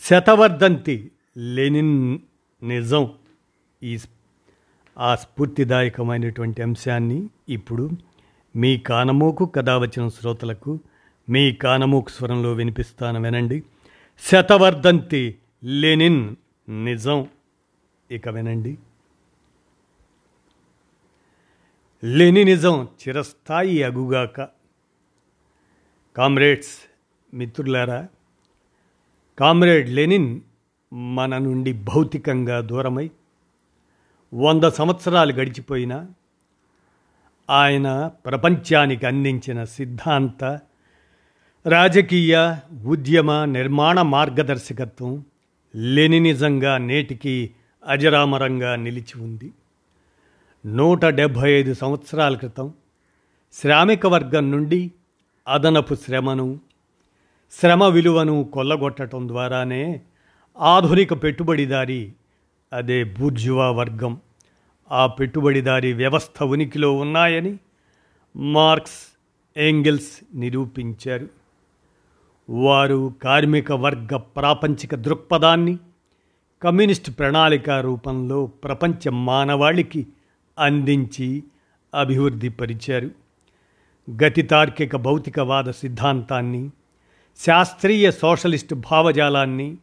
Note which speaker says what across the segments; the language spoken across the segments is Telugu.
Speaker 1: శతవర్ధంతి లెనిన్ నిజం ఈ ఆ స్ఫూర్తిదాయకమైనటువంటి అంశాన్ని ఇప్పుడు మీ కానమోకు కథ వచ్చిన శ్రోతలకు మీ కానమోకు స్వరంలో వినిపిస్తాను వినండి. శతవర్ధంతి లెనిన్ నిజం ఇక వినండి. లెనినిజం చిరస్థాయి అగుగాక. కామ్రేడ్స్ మిత్రులారా కామ్రేడ్ లెనిన్ మన నుండి భౌతికంగా దూరమై వంద సంవత్సరాలు గడిచిపోయినా ఆయన ప్రపంచానికి అందించిన సిద్ధాంత రాజకీయ ఉద్యమ నిర్మాణ మార్గదర్శకత్వం లెనినిజంగా నేటికి అజరామరంగా నిలిచి ఉంది. నూట డెబ్భై ఐదు సంవత్సరాల క్రితం శ్రామిక వర్గం నుండి అదనపు శ్రమను శ్రమ విలువను కొల్లగొట్టడం ద్వారానే ఆధునిక పెట్టుబడిదారి అదే బూర్జువా వర్గం. ఆ పెట్టుబడిదారి వ్యవస్థ ఉనికిలో ఉన్నాయని మార్క్స్ ఏంగిల్స్ నిరూపించారు. వారు కార్మిక వర్గ ప్రాపంచిక దృక్పథాన్ని కమ్యూనిస్ట్ ప్రణాళిక రూపంలో ప్రపంచ మానవాళికి అందించి అభివృద్ధి పరిచారు గతి తార్కిక భౌతికవాద సిద్ధాంతాన్ని శాస్త్రీయ సోషలిస్ట్ భావజాలాన్ని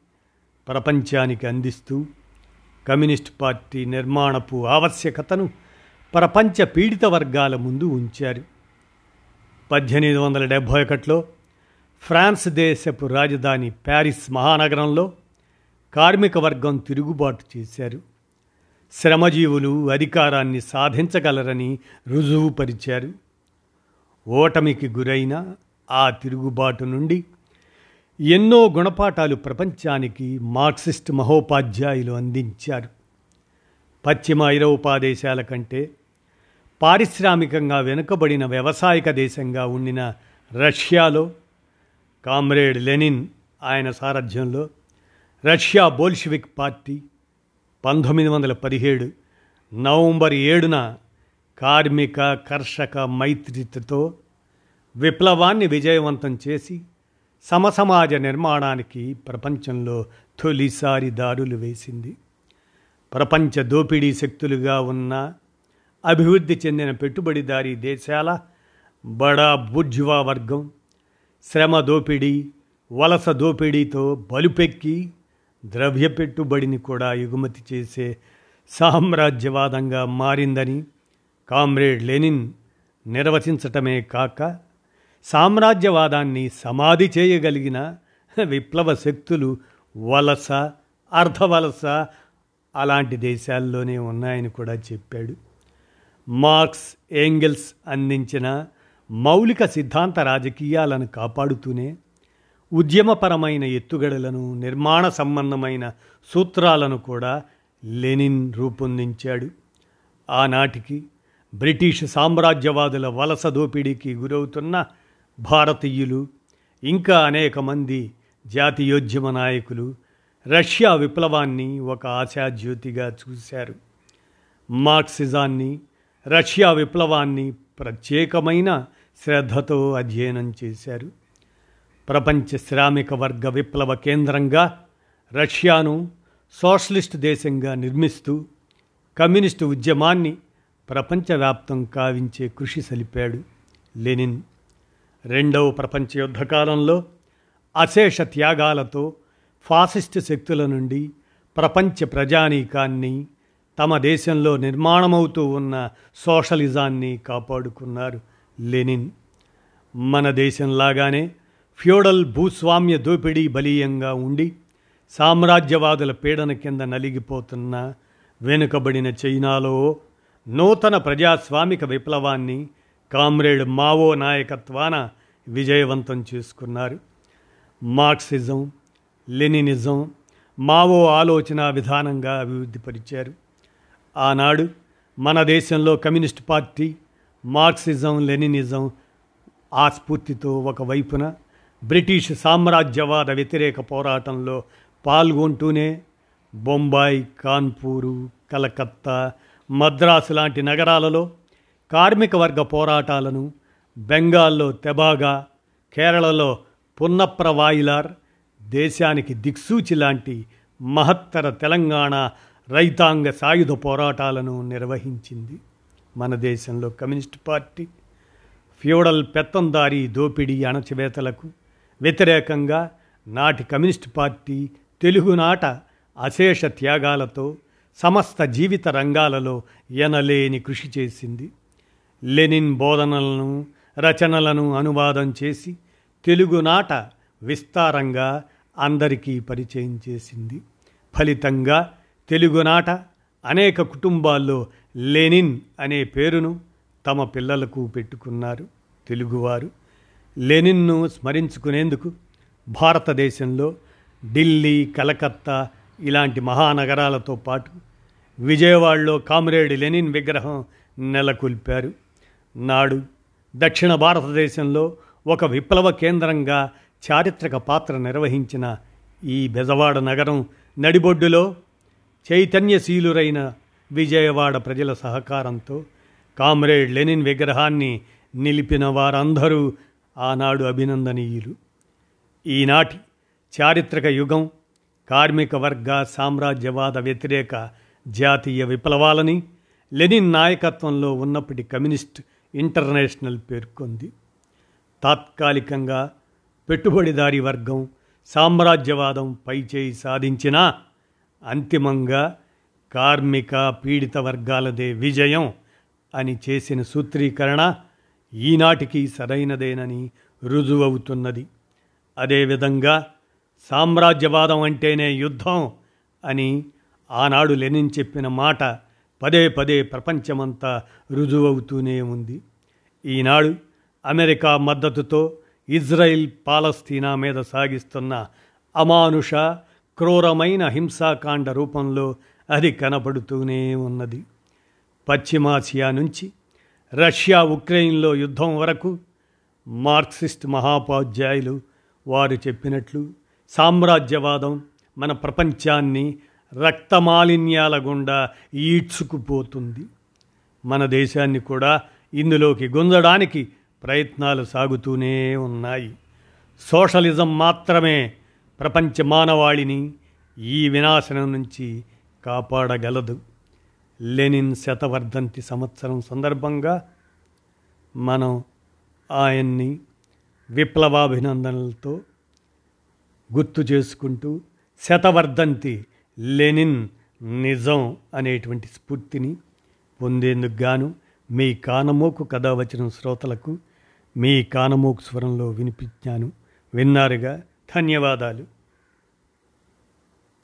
Speaker 1: ప్రపంచానికి అందిస్తూ కమ్యూనిస్ట్ పార్టీ నిర్మాణపు ఆవశ్యకతను ప్రపంచ పీడిత వర్గాల ముందు ఉంచారు. పద్దెనిమిది వందల డెబ్భై ఒకటిలో ఫ్రాన్స్ దేశపు రాజధాని ప్యారిస్ మహానగరంలో కార్మిక వర్గం తిరుగుబాటు చేశారు. శ్రమజీవులు అధికారాన్ని సాధించగలరని రుజువుపరిచారు. ఓటమికి గురైన ఆ తిరుగుబాటు నుండి ఎన్నో గుణపాఠాలు ప్రపంచానికి మార్క్సిస్ట్ మహోపాధ్యాయులు అందించారు. పశ్చిమ ఐరోపా దేశాల కంటే పారిశ్రామికంగా వెనుకబడిన వ్యవసాయక దేశంగా ఉండిన రష్యాలో కామ్రేడ్ లెనిన్ ఆయన సారథ్యంలో రష్యా బోల్షివిక్ పార్టీ పంతొమ్మిది వందల పదిహేడు నవంబర్ ఏడున కార్మిక కర్షక మైత్రితో విప్లవాన్ని విజయవంతం చేసి సమసమాజ నిర్మాణానికి ప్రపంచంలో తొలిసారి దారులు వేసింది. ప్రపంచ దోపిడీ శక్తులుగా ఉన్న అభివృద్ధి చెందిన పెట్టుబడిదారీ దేశాల బడా బుర్జువా వర్గం శ్రమ దోపిడీ వలస దోపిడీతో బలుపెక్కి ద్రవ్య పెట్టుబడిని కూడా ఎగుమతి చేసే సామ్రాజ్యవాదంగా మారిందని కామ్రేడ్ లెనిన్ నిర్వచించటమే కాక సామ్రాజ్యవాదాన్ని సమాధి చేయగలిగిన విప్లవ శక్తులు వలస అర్ధవలస అలాంటి దేశాల్లోనే ఉన్నాయని కూడా చెప్పాడు. మార్క్స్ ఏంగిల్స్ అందించిన మౌలిక సిద్ధాంత రాజకీయాలను కాపాడుతూనే ఉద్యమపరమైన ఎత్తుగడలను నిర్మాణ సంబంధమైన సూత్రాలను కూడా లెనిన్ రూపొందించాడు. ఆనాటికి బ్రిటిష్ సామ్రాజ్యవాదుల వలస దోపిడీకి గురవుతున్న భారతీయులు ఇంకా అనేక మంది జాతీయోద్యమ నాయకులు రష్యా విప్లవాన్ని ఒక ఆశాజ్యోతిగా చూశారు. మార్క్సిజాన్ని రష్యా విప్లవాన్ని ప్రత్యేకమైన శ్రద్ధతో అధ్యయనం చేశారు. ప్రపంచ శ్రామిక వర్గ విప్లవ కేంద్రంగా రష్యాను సోషలిస్ట్ దేశంగా నిర్మిస్తూ కమ్యూనిస్టు ఉద్యమాన్ని ప్రపంచవ్యాప్తం కావించే కృషి సలిపాడు లెనిన్. రెండవ ప్రపంచ యుద్ధ కాలంలో అశేష త్యాగాలతో ఫాసిస్ట్ శక్తుల నుండి ప్రపంచ ప్రజానీకాన్ని తమ దేశంలో నిర్మాణమవుతూ ఉన్న సోషలిజాన్ని కాపాడుకున్నారు లెనిన్. మన దేశంలాగానే ఫ్యూడల్ భూస్వామ్య దోపిడీ బలీయంగా ఉండి సామ్రాజ్యవాదుల పీడన కింద నలిగిపోతున్న వెనుకబడిన చైనాలో నూతన ప్రజాస్వామిక విప్లవాన్ని కామ్రేడ్ మావో నాయకత్వాన విజయవంతం చేసుకున్నారు. మార్క్సిజం లెనినిజం మావో ఆలోచన విధానంగా అభివృద్ధిపరిచారు. ఆనాడు మన దేశంలో కమ్యూనిస్ట్ పార్టీ మార్క్సిజం లెనినిజం ఆ స్ఫూర్తితో ఒకవైపున బ్రిటిష్ సామ్రాజ్యవాద వ్యతిరేక పోరాటంలో పాల్గొంటూనే బొంబాయి కాన్పూరు కలకత్తా మద్రాసు లాంటి నగరాలలో కార్మిక వర్గ పోరాటాలను బెంగాల్లో తెబాగా కేరళలో పున్నప్రవాయిలార్ దేశానికి దిక్సూచి లాంటి మహత్తర తెలంగాణ రైతాంగ సాయుధ పోరాటాలను నిర్వహించింది మన దేశంలో కమ్యూనిస్ట్ పార్టీ. ఫ్యూడల్ పెత్తందారీ దోపిడీ అణచివేతలకు వ్యతిరేకంగా నాటి కమ్యూనిస్ట్ పార్టీ తెలుగునాట అశేష త్యాగాలతో సమస్త జీవిత రంగాలలో ఎనలేని కృషి చేసింది. లెనిన్ బోధనలను రచనలను అనువాదం చేసి తెలుగునాట విస్తారంగా అందరికీ పరిచయం చేసింది. ఫలితంగా తెలుగునాట అనేక కుటుంబాల్లో లెనిన్ అనే పేరును తమ పిల్లలకు పెట్టుకున్నారు తెలుగువారు. లెనిన్ను స్మరించుకునేందుకు భారతదేశంలో ఢిల్లీ కలకత్తా ఇలాంటి మహానగరాలతో పాటు విజయవాడలో కామ్రేడ్ లెనిన్ విగ్రహం నెలకొల్పారు. నాడు దక్షిణ భారతదేశంలో ఒక విప్లవ కేంద్రంగా చారిత్రక పాత్ర నిర్వహించిన ఈ బెజవాడ నగరం నడిబొడ్డులో చైతన్యశీలురైన విజయవాడ ప్రజల సహకారంతో కామ్రేడ్ లెనిన్ విగ్రహాన్ని నిలిపిన వారందరూ ఆనాడు అభినందనీయులు. ఈనాటి చారిత్రక యుగం కార్మిక వర్గ సామ్రాజ్యవాద వ్యతిరేక జాతీయ విప్లవాలని లెనిన్ నాయకత్వంలో ఉన్నప్పటి కమ్యూనిస్ట్ ఇంటర్నేషనల్ పేర్కొంది. తాత్కాలికంగా పెట్టుబడిదారీ వర్గం సామ్రాజ్యవాదం పైచేయి సాధించినా అంతిమంగా కార్మిక పీడిత వర్గాలదే విజయం అని చేసిన సూత్రీకరణ ఈనాటికి సరైనదేనని రుజువవుతున్నది. అదేవిధంగా సామ్రాజ్యవాదం అంటేనే యుద్ధం అని ఆనాడు లెనిన్ చెప్పిన మాట పదే పదే ప్రపంచమంతా రుజువవుతూనే ఉంది. ఈనాడు అమెరికా మద్దతుతో ఇజ్రాయిల్ పాలస్తీనా మీద సాగిస్తున్న అమానుష క్రూరమైన హింసాకాండ రూపంలో అది కనపడుతూనే ఉన్నది. పశ్చిమాసియా నుంచి రష్యా ఉక్రెయిన్లో యుద్ధం వరకు మార్క్సిస్ట్ మహాపాధ్యాయులు వారు చెప్పినట్లు సామ్రాజ్యవాదం మన ప్రపంచాన్ని రక్తమాలిన్యాల గుండా ఈడ్చుకుపోతుంది. మన దేశాన్ని కూడా ఇందులోకి గుంజడానికి ప్రయత్నాలు సాగుతూనే ఉన్నాయి. సోషలిజం మాత్రమే ప్రపంచ మానవాళిని ఈ వినాశనం నుంచి కాపాడగలదు. లెనిన్ శతవర్ధంతి సంవత్సరం సందర్భంగా మనం ఆయన్ని విప్లవాభినందనలతో గుర్తు చేసుకుంటూ శతవర్ధంతి లెనిన్ నిజం అనేటువంటి స్ఫూర్తిని పొందేందుకు గాను మీ కానమోకు కథ వచ్చిన శ్రోతలకు మీ కానమోకు స్వరంలో వినిపించాను. విన్నారుగా. ధన్యవాదాలు.